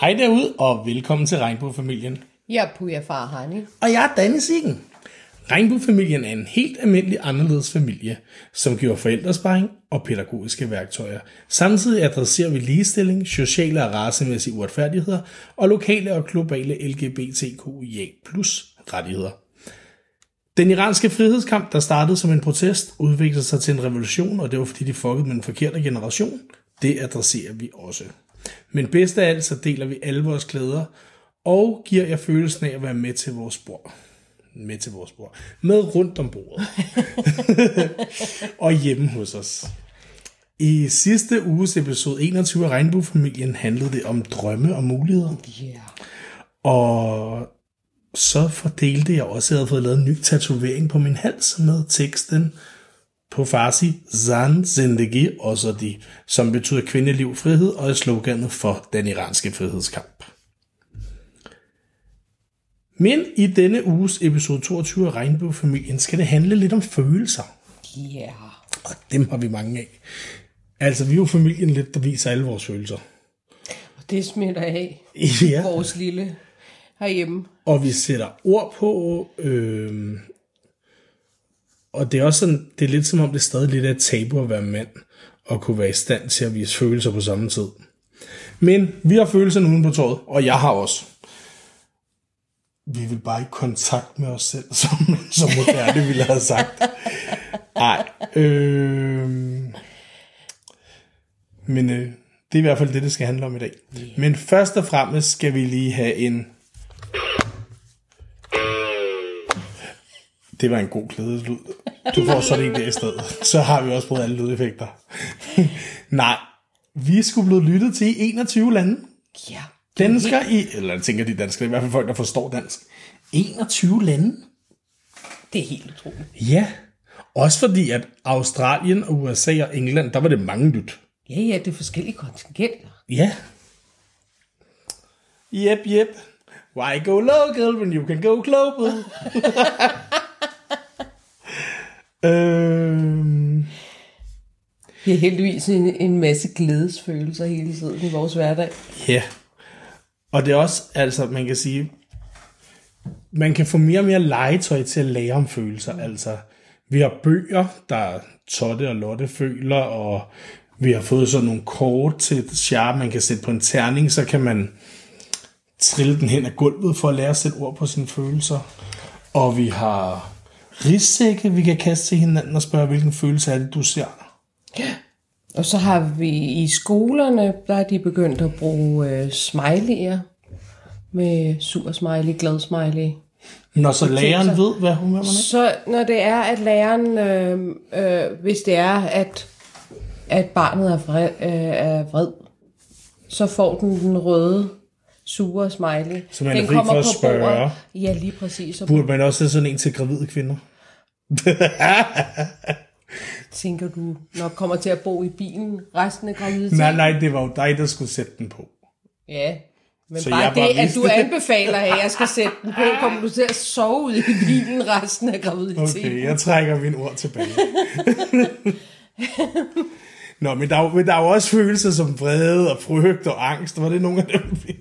Hej derude, og velkommen til Regnbuefamilien. Jeg er Puja Far Hani. Og jeg er Danne Siggen. Regnbuefamilien er en helt almindelig anderledes familie, som giver forældresparing og pædagogiske værktøjer. Samtidig adresserer vi ligestilling, sociale og racemæssige uretfærdigheder og lokale og globale LGBTQIA plus rettigheder. Den iranske frihedskamp, der startede som en protest, udviklede sig til en revolution, og det var fordi de fuckede med en forkerte generation. Det adresserer vi også. Men bedst af alt, så deler vi alle vores klæder, og giver jer følelsen af at være med til vores bord. Med til vores bord. Med rundt om bordet. og hjemme hos os. I sidste uges episode 21 af Regnbuefamilien handlede det om drømme og muligheder. Yeah. Og så fordelte jeg også, at jeg havde fået lavet en ny tatovering på min hals med teksten på farsi, Zan Zindagi de, som betyder kvindeliv frihed og er sloganet for den iranske frihedskamp. Men i denne uges episode 22 af Regnbuefamilien skal det handle lidt om følelser. Yeah. Og dem har vi mange af. Altså, vi er jo familien lidt, der viser alle vores følelser. Og det smitter af. Ja. Vores lille herhjemme. Og vi sætter ord på, øh, og det er også sådan, det er lidt som om det er stadig lidt af et tabu at være mand, og kunne være i stand til at vise følelser på samme tid. Men vi har følelserne uden på tåret, og jeg har også. Vi vil bare i kontakt med os selv, som, som moderne ville have sagt. Nej. Øh, men øh, det er i hvert fald det, det skal handle om i dag. Men først og fremmest skal vi lige have en Det var en god glædeslyd. Du får sådan en der i stedet. Så har vi også brugt alle lydeffekter. Nej, vi skulle blive lyttet til i 21 lande. Ja. Dansker i, eller tænker de danskere, i hvert fald folk, der forstår dansk. 21 lande? Det er helt utroligt. Ja. Også fordi, at Australien og USA og England, der var det mange lyt. Ja, ja, det er forskellige kontingenter. Ja. Yep, yep. Why go local when you can go global? øhm, Vi har heldigvis en, en masse glædesfølelser hele tiden i vores hverdag. Ja. Og det er også, altså man kan sige, man kan få mere og mere legetøj til at lære om følelser. Altså, vi har bøger, der Totte og Lotte føler, og vi har fået sådan nogle kort til et sharp, man kan sætte på en terning, så kan man trille den hen ad gulvet for at lære at sætte ord på sine følelser. Og vi har rigsække, vi kan kaste til hinanden og spørge, hvilken følelse er det, du ser? Og så har vi i skolerne, der er de begyndt at bruge øh, smiley'er. Med sur smiley, glad smiley. Når så læreren sig. ved, hvad hun er, Så når det er, at læreren, øh, øh, hvis det er, at, at barnet er vred, øh, er vred, så får den den røde, sure smiley. Så man er den fri for at spørge. bordet. Ja, lige præcis. Burde man også have sådan en til gravide kvinder? tænker du nok kommer til at bo i bilen resten af graviditeten. Nej, nej, det var jo dig, der skulle sætte den på. Ja, men Så bare jeg det, bare at vidste du anbefaler, at jeg skal sætte den på, kommer du til at sove ude i bilen resten af graviditeten. Okay, jeg trækker mine ord tilbage. Nå, men der, er men der er jo også følelser som vrede og frygt og angst. Var det nogle af dem? vi-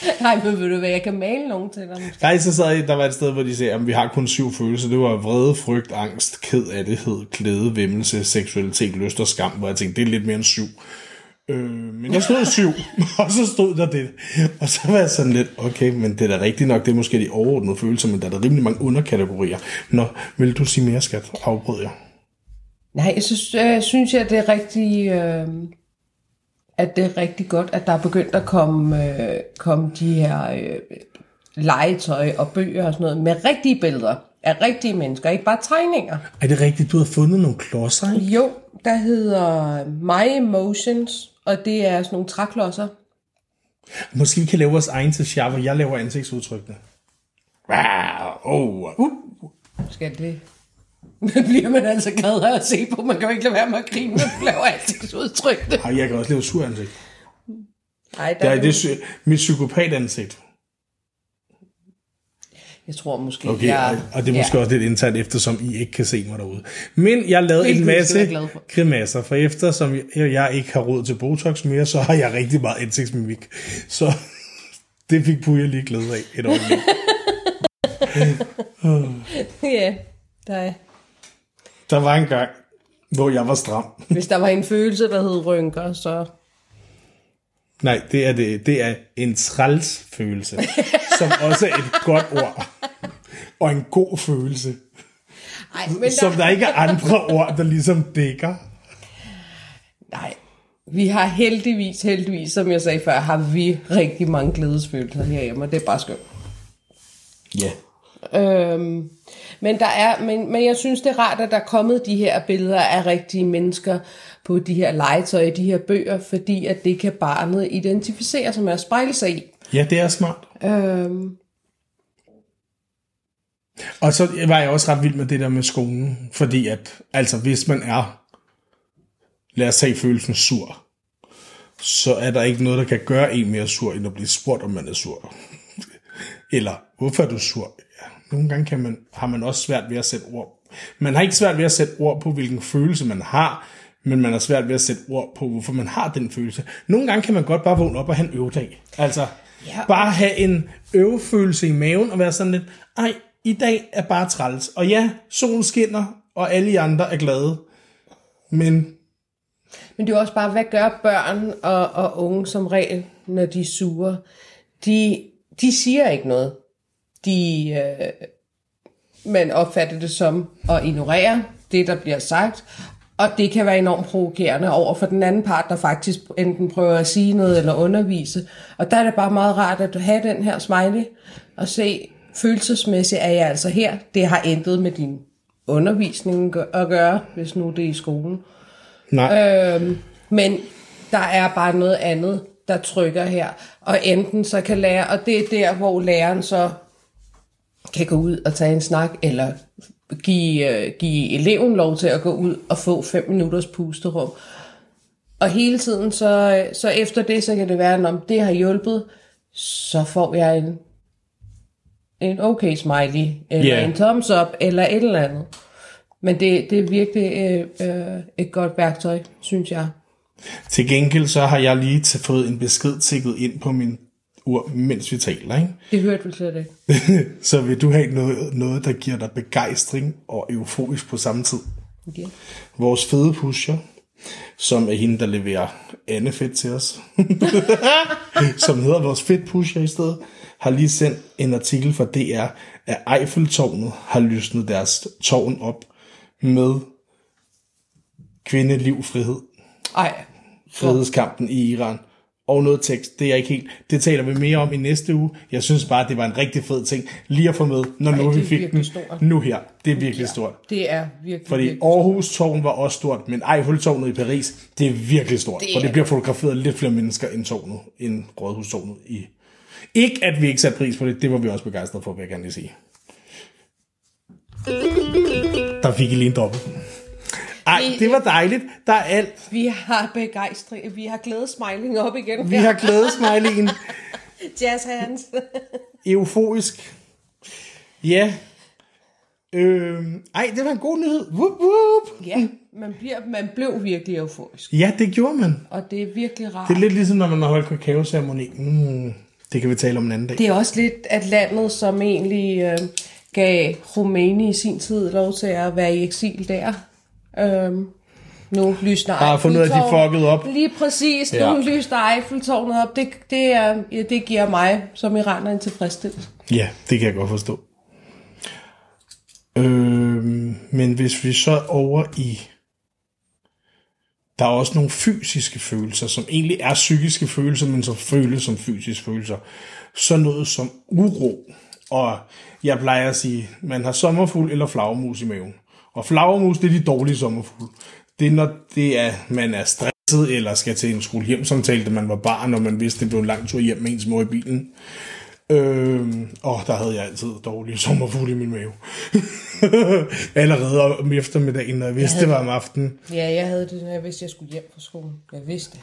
Nej, men ved du hvad, jeg kan male nogen til dig. Nej, så sad jeg, der var et sted, hvor de sagde, at vi har kun syv følelser. Det var vrede, frygt, angst, ked af det, glæde, vemmelse, seksualitet, lyst og skam. Hvor jeg tænkte, det er lidt mere end syv. Øh, men der stod syv, og så stod der det. Og så var jeg sådan lidt, okay, men det er da rigtigt nok, det er måske de overordnede følelser, men der er da rimelig mange underkategorier. Nå, vil du sige mere, skat? Afbrød jeg. Nej, så øh, synes jeg, det er rigtig, øh, at det er rigtig godt, at der er begyndt at komme, øh, komme de her øh, legetøj og bøger og sådan noget med rigtige billeder af rigtige mennesker, ikke bare tegninger. Er det rigtigt, du har fundet nogle klodser? ikke? Jo, der hedder My Emotions, og det er sådan nogle træklodser. Måske vi kan lave vores egen til sjov, hvor jeg laver ansigtsudtrykkene. Wow, oh, uh. Skal det? Det bliver man altså glad af at se på. Man kan jo ikke lade være med at grine, man laver ansigtsudtryk. Ej, jeg kan også lave sur ansigt. Nej, Det er, det er mit psykopatansigt. Jeg tror måske, Okay, jeg... og, og det er måske ja. også lidt internt, eftersom I ikke kan se mig derude. Men jeg lavede en masse for. grimasser, for eftersom jeg, jeg ikke har råd til Botox mere, så har jeg rigtig meget ansigtsmimik. Så det fik Puja lige glæde af et øjeblik. ja, der er... Der var en gang, hvor jeg var stram. Hvis der var en følelse, der hed rynker, så... Nej, det er, det, det er en træls følelse, som også er et godt ord. Og en god følelse, Ej, men som der ikke er andre ord, der ligesom dækker. Nej, vi har heldigvis, heldigvis, som jeg sagde før, har vi rigtig mange glædesfølelser herhjemme, og det er bare skønt. Ja. Øhm, men, der er, men, men jeg synes, det er rart, at der er kommet de her billeder af rigtige mennesker på de her legetøj, de her bøger, fordi at det kan barnet identificere sig med at spejle sig i. Ja, det er smart. Øhm, Og så var jeg også ret vild med det der med skolen, fordi at, altså hvis man er, lad os tage følelsen sur, så er der ikke noget, der kan gøre en mere sur, end at blive spurgt, om man er sur. Eller, hvorfor er du sur? Nogle gange kan man, har man også svært ved at sætte ord. Man har ikke svært ved at sætte ord på, hvilken følelse man har, men man har svært ved at sætte ord på, hvorfor man har den følelse. Nogle gange kan man godt bare vågne op og have en øvedag. Altså, Ja. bare have en øvefølelse i maven og være sådan lidt, ej, i dag er bare træls. Og ja, solen skinner, og alle I andre er glade. Men Men det er også bare, hvad gør børn og, og unge som regel, når de er sure? De, de siger ikke noget. De, øh, man opfatter det som at ignorere det, der bliver sagt, og det kan være enormt provokerende over for den anden part, der faktisk enten prøver at sige noget eller undervise. Og der er det bare meget rart at have den her smiley og se, følelsesmæssigt er jeg altså her. Det har intet med din undervisning at gøre, hvis nu det er i skolen. nej, Øhm, men der er bare noget andet, der trykker her. Og enten så kan lærer, og det er der, hvor læreren så kan gå ud og tage en snak, eller give, øh, give eleven lov til at gå ud og få fem minutters pusterum. Og hele tiden, så, så efter det, så kan det være, om det har hjulpet, så får jeg en, en okay smiley, eller Ja. en thumbs up, eller et eller andet. Men det, det er virkelig øh, øh, et godt værktøj, synes jeg. til gengæld så har jeg lige fået en besked tækket ind på min ur, mens vi taler. Ikke? Det hørte vi slet ikke. så vil du have noget, noget, der giver dig begejstring og euforisk på samme tid. Okay. Vores fede pusher, som er hende, der leverer andefedt til os, som hedder vores fedt pusher i stedet, har lige sendt en artikel fra DR, at Eiffeltårnet har lysnet deres tårn op med kvinde, liv, frihed. Ej, frihedskampen i Iran. Og noget tekst, det er jeg ikke helt. Det taler vi mere om i næste uge. Jeg synes bare, det var en rigtig fed ting lige at få med, når nu det vi fik den stort. nu her. Det er virkelig stort. det er virkelig, Fordi virkelig Aarhus tårn var også stort, men Eiffeltårnet i Paris, det er virkelig stort. Det For det er- bliver fotograferet lidt flere mennesker end tårnet, end Rådhustårnet i. Ikke at vi ikke satte pris på det, det var vi også begejstrede for, vil jeg gerne lige sige. Der fik I lige en dobbelt. Ej, det var dejligt. Der er alt. Vi har begejstring, vi har glædesmiling op igen. Vi har glædesmilingen. Jazz hands. euforisk. Ja. Øh, ej, det var en god nyhed. Whoop, whoop. ja, man, bliver, man blev virkelig euforisk. Ja, det gjorde man. Og det er virkelig rart. Det er lidt ligesom, når man har holdt kakaoceremoni. Mm, det kan vi tale om en anden dag. Det er også lidt, at landet, som egentlig øh, gav Rumæni i sin tid lov til at være i eksil der, øh, nu lysner Har fundet ud af, at de fuckede op. Lige præcis, Ja. nu lysner Eiffeltårnet op. Det, det, er, ja, det giver mig som iraner en tilfredsstillelse. Ja, det kan jeg godt forstå. Øh, men hvis vi så er over i... Der er også nogle fysiske følelser, som egentlig er psykiske følelser, men som føles som fysiske følelser. Så noget som uro. Og jeg plejer at sige, man har sommerfugl eller flagermus i maven. Og flagermus, det er de dårlige sommerfugle. Det er, når det er, man er stresset, eller skal til en skole hjem, som talte, man var barn, og man vidste, det blev en lang tur hjem med ens mor i bilen. Øhm, og der havde jeg altid dårlige sommerfugle i min mave. Allerede om eftermiddagen, når jeg vidste, det var om aftenen. Ja, jeg havde det, når jeg vidste, jeg skulle hjem fra skolen. Jeg vidste det.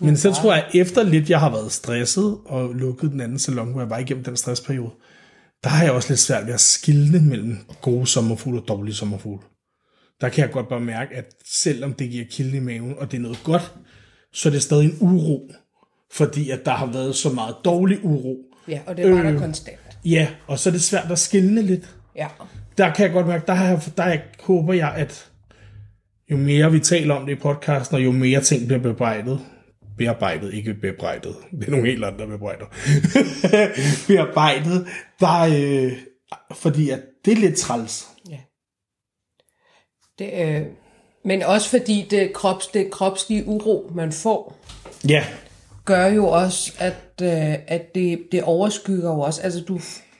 Men så tror jeg, efter lidt jeg har været stresset og lukket den anden salon, hvor jeg var igennem den stressperiode, der har jeg også lidt svært ved at skille mellem gode sommerfugle og dårlige sommerfugle. Der kan jeg godt bare mærke, at selvom det giver kilde i maven, og det er noget godt, så er det stadig en uro, fordi at der har været så meget dårlig uro. Ja, og det var Øh. der konstant. Ja, og så er det svært at skille lidt. Ja. Der kan jeg godt mærke, der, har jeg, der håber jeg, at jo mere vi taler om det i podcasten, og jo mere ting bliver bearbejdet, bearbejdet, ikke bearbejdet, det er nogle helt andre bearbejder, bearbejdet, der, øh, fordi at det er lidt træls. ja. Det, øh, men også fordi det, krops, det kropslige uro, man får, Ja, gør jo også, at, øh, at det, det overskygger jo også. Altså, du,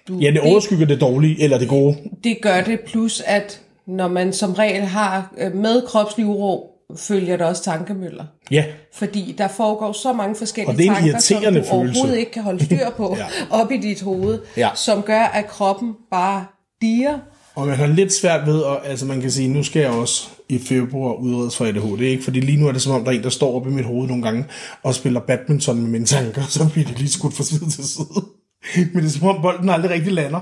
du, ja det overskygger det dårlige, eller det gode. det gør det, plus at når man som regel har øh, med kropslig uro, følger der også tankemøller. Ja, Fordi der foregår så mange forskellige Og det er en tanker, som du følelse. overhovedet ikke kan holde styr på ja. op i dit hoved, Ja. som gør, at kroppen bare diger. Og man har lidt svært ved, at, altså man kan sige, nu skal jeg også i februar udredes for ADHD, ikke? fordi lige nu er det som om, der er en, der står oppe i mit hoved nogle gange og spiller badminton med mine tanker, så bliver det lige skudt fra side til side. Men det er som om, bolden aldrig rigtig lander.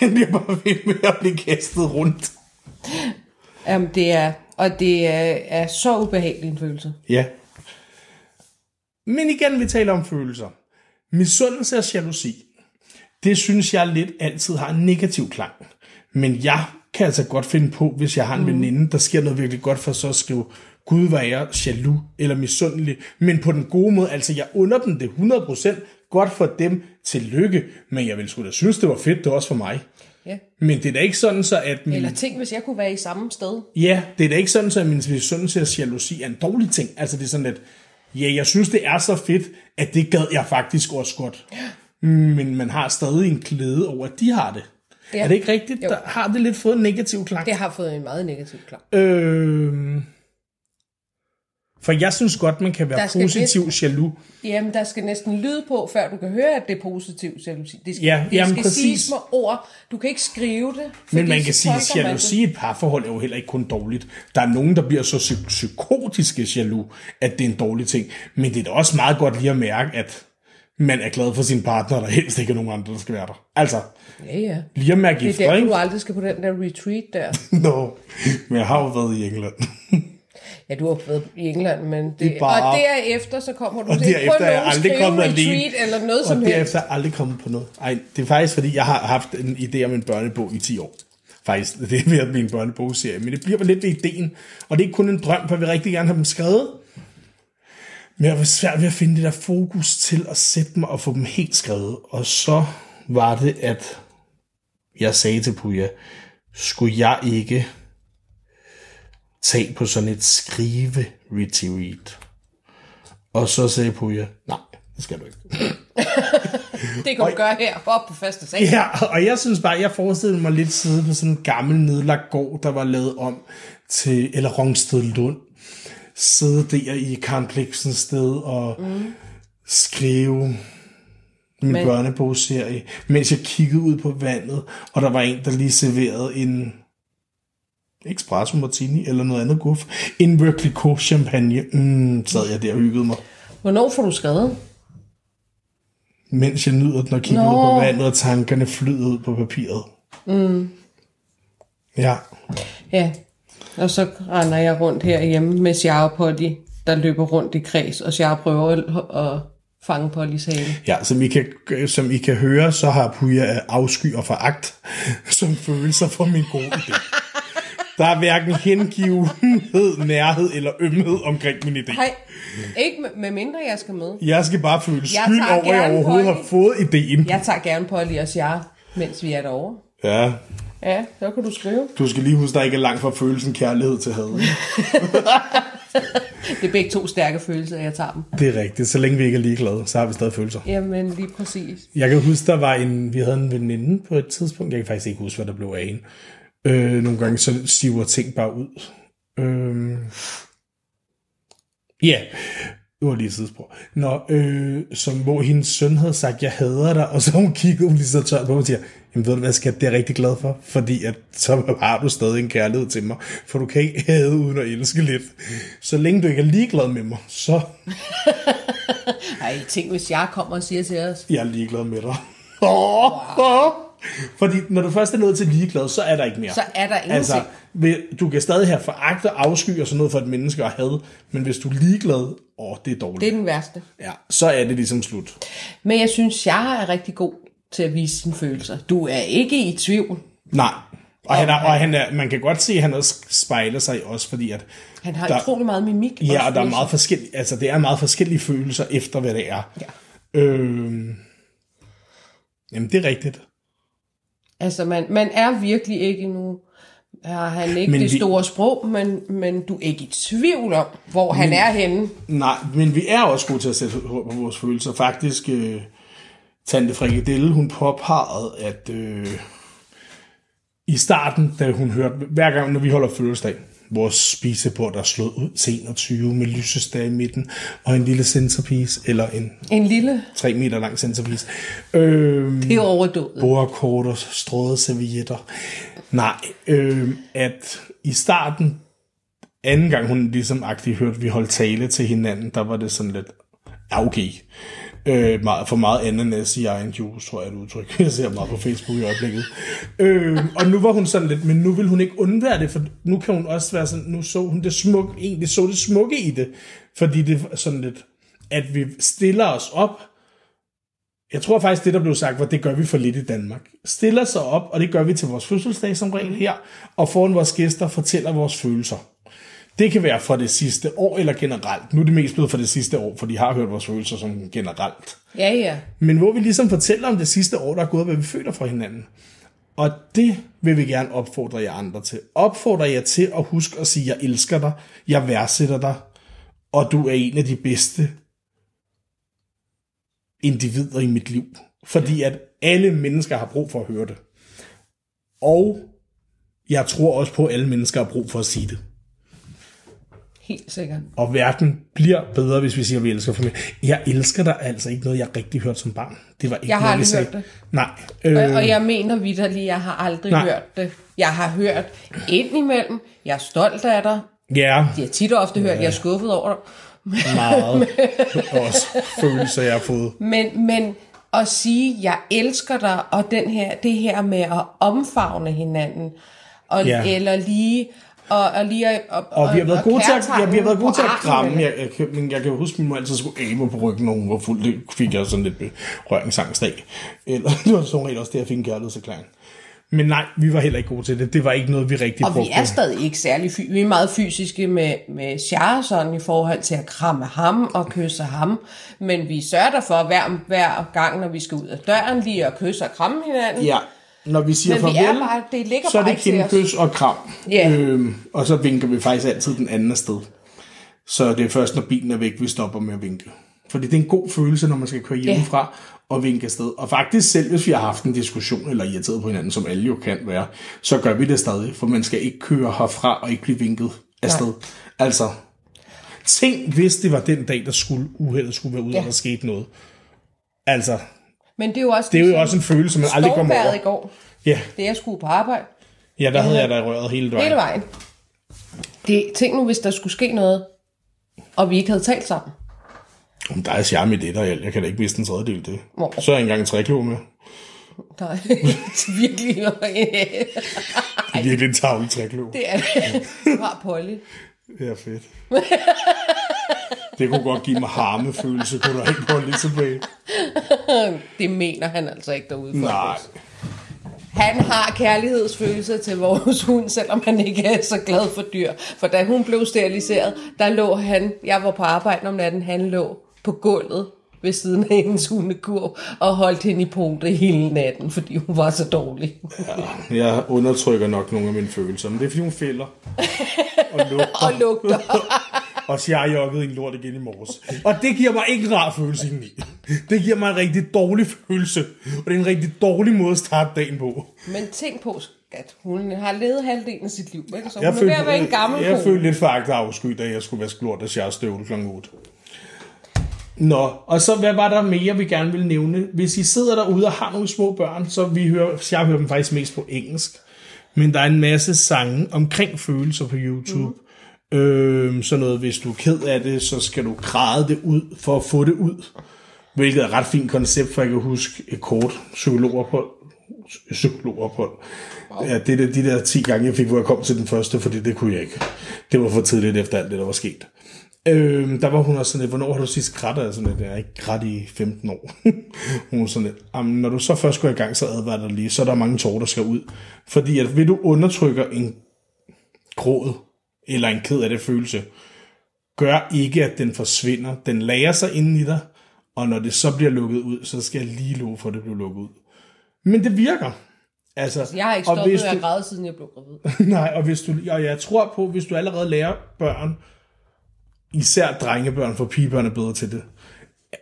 Den bliver bare ved med at blive kastet rundt. Jamen, det er, og det er, er så ubehagelig en følelse. Ja. Men igen, vi taler om følelser. Misundelse og jalousi, det synes jeg lidt altid har en negativ klang. Men jeg kan altså godt finde på, hvis jeg har en mm. veninde, der sker noget virkelig godt for så at skrive, Gud var jeg jaloux eller misundelig, men på den gode måde, altså jeg under dem det 100% godt for dem til lykke, men jeg ville sgu da synes, det var fedt, det var også for mig. Ja. Men det er da ikke sådan så, at min, Eller tænk, hvis jeg kunne være i samme sted. Ja, det er da ikke sådan, så at min misundelse og jalousi er en dårlig ting. Altså det er sådan, at ja, jeg synes, det er så fedt, at det gad jeg faktisk også godt. Men man har stadig en glæde over, at de har det. Ja. Er det ikke rigtigt? Jo. Der har det lidt fået en negativ klang. Det har fået en meget negativ klang. Øh, for jeg synes godt, man kan være positiv jaloux. Jamen, der skal næsten lyd på, før du kan høre, at det er positivt jalousi. Det skal, Ja, det jamen, skal præcis. siges med ord. Du kan ikke skrive det. Men man kan sige, at jalousi i et parforhold er jo heller ikke kun dårligt. Der er nogen, der bliver så psy- psykotiske jaloux, at det er en dårlig ting. Men det er da også meget godt lige at mærke, at man er glad for sin partner, og der helst ikke er nogen andre, der skal være der. Altså. Ja, ja. lige at mærke Det er ikke? du aldrig skal på den der retreat der. Nå, men jeg har jo været i England. Ja, du har været i England, men det, Det er bare- og derefter så kommer du Og til derefter på jeg nogen aldrig kommet skrive alene. retreat eller noget Og som helst. derefter er jeg aldrig kommet på noget. Ej, det er faktisk, fordi jeg har haft en idé om en børnebog i 10 år. Faktisk, det er ved at blive en børnebogserie. Men det bliver lidt ved ideen. Og det er ikke kun en drøm, for vil rigtig gerne have dem skrevet. Men jeg var svært ved at finde det der fokus til at sætte mig og få dem helt skrevet. Og så var det, at jeg sagde til Puja, skulle jeg ikke tage på sådan et skrive retreat? Og så sagde Puja, nej, det skal du ikke. Det kan du gøre her, op på faste sag. Ja, og jeg synes bare, jeg forestillede mig lidt sidde på sådan en gammel nedlagt gård, der var lavet om til, eller Rongsted Lund. Sidde der i Karen Bliksens sted og mm. skrive min Men- børnebogsserie, mens jeg kiggede ud på vandet, og der var en, der lige serverede en espresso martini eller noget andet guf. En virkelig god champagne. Mm, sad jeg der og hyggede mig. Hvornår får du skrevet? Mens jeg nyder den og kigger Nå. ud på vandet, og tankerne flyder ud på papiret. Mm. Ja. Ja, og så render jeg rundt herhjemme med Sjare Polly, der løber rundt i kreds, og Sjare prøver at, at fange Pollys hale. Ja, som I, kan, som I kan høre, så har Puja afsky og foragt som følelser for min gode idé. Der er hverken hengivenhed, nærhed eller ømhed omkring min idé. Nej, ikke med, mindre jeg skal med. Jeg skal bare føle Jeg skyld over, at jeg overhovedet Polly. har fået ideen. Jeg tager gerne Polly og Sjare, mens vi er derovre. Ja, Ja, så kan du skrive. du skal lige huske, der ikke er langt fra følelsen kærlighed til had. Det er begge to stærke følelser, jeg tager dem. Det er rigtigt. Så længe vi ikke er ligeglade, så har vi stadig følelser. Jamen, lige præcis. Jeg kan huske, der var en, vi havde en veninde på et tidspunkt, jeg kan faktisk ikke huske, hvad der blev af hende. Øh, nogle gange så siver ting bare ud. Øh, ja, det var lige et sidespor. Nå, øh, som, hvor hendes søn havde sagt, jeg hader dig, og så hun kiggede hun lige så tørt på mig og siger, jamen ved du hvad, skat, det er jeg rigtig glad for, fordi at, så har du stadig en kærlighed til mig, for du kan ikke hade uden at elske lidt. Så længe du ikke er ligeglad med mig, så Ej, tænk, hvis jeg kommer og siger til os, jeg er ligeglad med dig. Oh, oh. Fordi når du først er nået til ligeglad, så er der ikke mere. Så er der ingenting. Altså, du kan stadig have foragt og afsky og sådan noget for et menneske og had, men hvis du er ligeglad, åh, det er dårligt. Det er den værste. Ja, så er det ligesom slut. Men jeg synes, jeg er rigtig god til at vise sine følelser. Du er ikke i tvivl. Nej. Og, han er, og han er, man kan godt se, at han også spejler sig i os, fordi at Han har Der- utrolig meget mimik. Ja, og der er meget forskellige, altså det er meget forskellige følelser efter, hvad det er. Ja. Øhm, jamen, det er rigtigt. Altså, man, man er virkelig ikke nu... Har han ikke Men men det vi- store sprog, men, men du er ikke i tvivl om, hvor han er henne. Nej, men vi er også gode til at sætte på vores følelser. Faktisk, øh, Tante Frikadelle, hun påpegede, at øh, i starten, da hun hørte, hver gang, når vi holder fødselsdag, vores spisebord der er slået ud til 21 med lysestage i midten, og en lille centerpiece, eller en En lille... 3 meter lang centerpiece. Øh, Det er overdået. bordkort og strøede servietter. Nej, øh, at i starten, anden gang hun ligesom aktivt hørte, vi holdt tale til hinanden, der var det sådan lidt, ja okay, øh, meget, for meget ananas i egen juice, tror jeg er et udtryk. Jeg ser meget på Facebook i øjeblikket. Øh, og nu var hun sådan lidt, men nu vil hun ikke undvære det, for nu kan hun også være sådan, nu så hun det smukke, egentlig så det smukke i det, fordi det er sådan lidt, at vi stiller os op, jeg tror faktisk, det der blev sagt, var, det gør vi for lidt i Danmark. Stiller sig op, og det gør vi til vores fødselsdag som regel her, og foran vores gæster fortæller vores følelser. Det kan være fra det sidste år eller generelt. Nu er det mest blevet for det sidste år, for de har hørt vores følelser som generelt. Ja, ja. Men hvor vi ligesom fortæller om det sidste år, der er gået, hvad vi føler for hinanden. Og det vil vi gerne opfordre jer andre til. Opfordre jer til at huske at sige, jeg elsker dig, jeg værdsætter dig, og du er en af de bedste individer i mit liv. Fordi at alle mennesker har brug for at høre det. Og jeg tror også på, at alle mennesker har brug for at sige det. Helt sikkert. Og verden bliver bedre, hvis vi siger, at vi elsker familie. Jeg elsker dig altså ikke noget, jeg rigtig hørt som barn. Det var ikke Jeg har noget, aldrig sagde. hørt det. Nej. Øh. Øh, Og jeg mener vidderligt, jeg har aldrig Nej. Hørt det. Jeg har hørt indimellem, jeg er stolt af dig. ja, Jeg har tit og ofte hørt, jeg er skuffet over dig. meget. Også følelser, jeg har fået. Men, men at sige, jeg elsker dig, og den her, det her med at omfavne hinanden, og, ja. eller lige, og, og lige at, og, Og vi har været gode til at, ja, vi har været gode til at kramme. Jeg, jeg, kan- men jeg kan huske, at min mor altid skulle mig på ryggen, når hun var fuld. Det fik jeg sådan lidt berøringsangst af. Eller det var sådan regel også det, jeg fik en kærlighedserklæring. Men nej, vi var heller ikke gode til det. Det var ikke noget, vi rigtig Og vi brugte. er stadig ikke særlig fy- Vi er meget fysiske med, med Char sådan i forhold til at kramme ham og kysse ham. Men vi sørger for hver, hver gang, når vi skal ud af døren, lige at kysse og kramme hinanden. Ja, når vi siger Men vi farvel, er bare, det ligger så er det kindkys og kram. Ja. Øhm, og så vinker vi faktisk altid den anden afsted. Så det er først, når bilen er væk, vi stopper med at vinke. Fordi det er en god følelse, når man skal køre hjemmefra og vinke afsted. Og faktisk selv, hvis vi har haft en diskussion eller irriteret på hinanden, som alle jo kan være, så gør vi det stadig. For man skal ikke køre herfra og ikke blive vinket afsted. Nej. Altså, tænk hvis det var den dag, der skulle uheldet skulle være ude. Ja. og der skete noget. Altså, Men det er jo også, det er jo også en følelse, man aldrig kommer Stormværet i over. går, Ja, det jeg skulle på arbejde, ja der havde jeg da røret hele vejen. hele vejen. Det, tænk nu, hvis der skulle ske noget, og vi ikke havde talt sammen. Om der er charme i det der, jeg kan da ikke miste en tredjedel det. Hvor? Så er jeg engang en trækløv med. Der er virkelig Det er virkelig en tavlig trækløv. det er det. Du har Polly. Det er fedt. Det kunne godt give mig harmefølelse, kunne du ikke på lidt tilbage. Det mener han altså ikke derude Nej. os. Han har kærlighedsfølelse til vores hund, selvom han ikke er så glad for dyr. For da hun blev steriliseret, der lå han, jeg var på arbejde om natten, han lå på gulvet ved siden af hendes hundekur og holdt hende i pote hele natten, fordi hun var så dårlig. Jeg undertrykker nok nogle af mine følelser, men det er fordi hun fælder. Og lugter. Og lugter. Og så jeg joggede en lort igen i morges. Og det giver mig ikke en rar følelse indeni. Det giver mig en rigtig dårlig følelse. Og det er en rigtig dårlig måde at starte dagen på. Men tænk på, at hun har levet halvdelen af sit liv, ikke? så hun Jeg er ved at være en gammel jeg kone. følte lidt og afsky, da jeg skulle vaske lort af Sjærs støvle kl. 8. Nå, og så hvad var der mere, vi gerne ville nævne? Hvis I sidder derude og har nogle små børn, så vi hører, jeg hører dem faktisk mest på engelsk. Men der er en masse sange omkring følelser på YouTube. Mm. Øhm, så noget, hvis du er ked af det, så skal du græde det ud for at få det ud. Hvilket er et ret fint koncept, for jeg kan huske et kort psykologer på psykologophold. Wow. Ja, det er de der 10 gange, jeg fik, hvor jeg kom til den første, fordi det kunne jeg ikke. Det var for tidligt efter alt det, der var sket. Øh, der var hun også sådan lidt, hvornår har du sidst grædt? Jeg sådan lidt, jeg er ikke grædt i 15 år. hun var sådan lidt, når du så først går i gang, så advarer dig lige, så er der mange tårer, der skal ud. Fordi at vil du undertrykke en gråd, eller en ked af det følelse, gør ikke, at den forsvinder. Den lærer sig inden i dig, og når det så bliver lukket ud, så skal jeg lige love for, at det bliver lukket ud. Men det virker. Altså, Jeg har ikke stoppet med at græde, siden jeg blev gravid. Nej, og, hvis du, og jeg tror på, hvis du allerede lærer børn, især drengebørn, for pigebørn er bedre til det,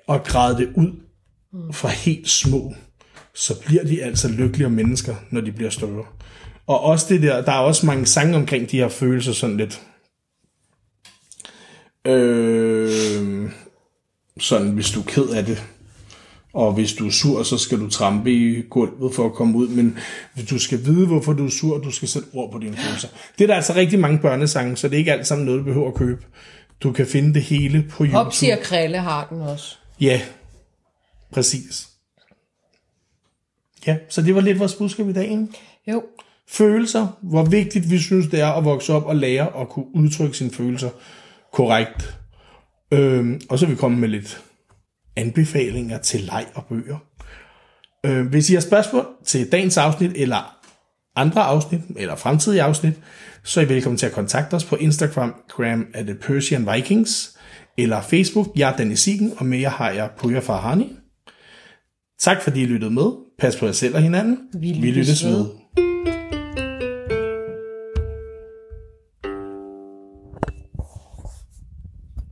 at græde det ud fra helt små, så bliver de altså lykkeligere mennesker, når de bliver større. Og også det der, der er også mange sange omkring de her følelser sådan lidt. Øh, sådan, hvis du er ked af det, og hvis du er sur, så skal du trampe i gulvet for at komme ud, men hvis du skal vide, hvorfor du er sur, du skal sætte ord på dine følelser. Det er der altså rigtig mange børnesange, så det er ikke alt sammen noget, du behøver at købe. Du kan finde det hele på YouTube. Hopsi og Krille har den også. Ja, præcis. Ja, så det var lidt vores budskab i dagen. Jo. Følelser, hvor vigtigt vi synes, det er at vokse op og lære at kunne udtrykke sine følelser korrekt. Øhm, og så vil vi komme med lidt anbefalinger til leg og bøger. Øh, hvis I har spørgsmål til dagens afsnit, eller andre afsnit, eller fremtidige afsnit, så er I velkommen til at kontakte os på Instagram Gram at The Persian Vikings, eller Facebook, jeg er Danny Siggen, og med jer har jeg Puja Farhani. Tak fordi I lyttede med. Pas på jer selv og hinanden. Vi Vi lyttes lyttes ved. ved.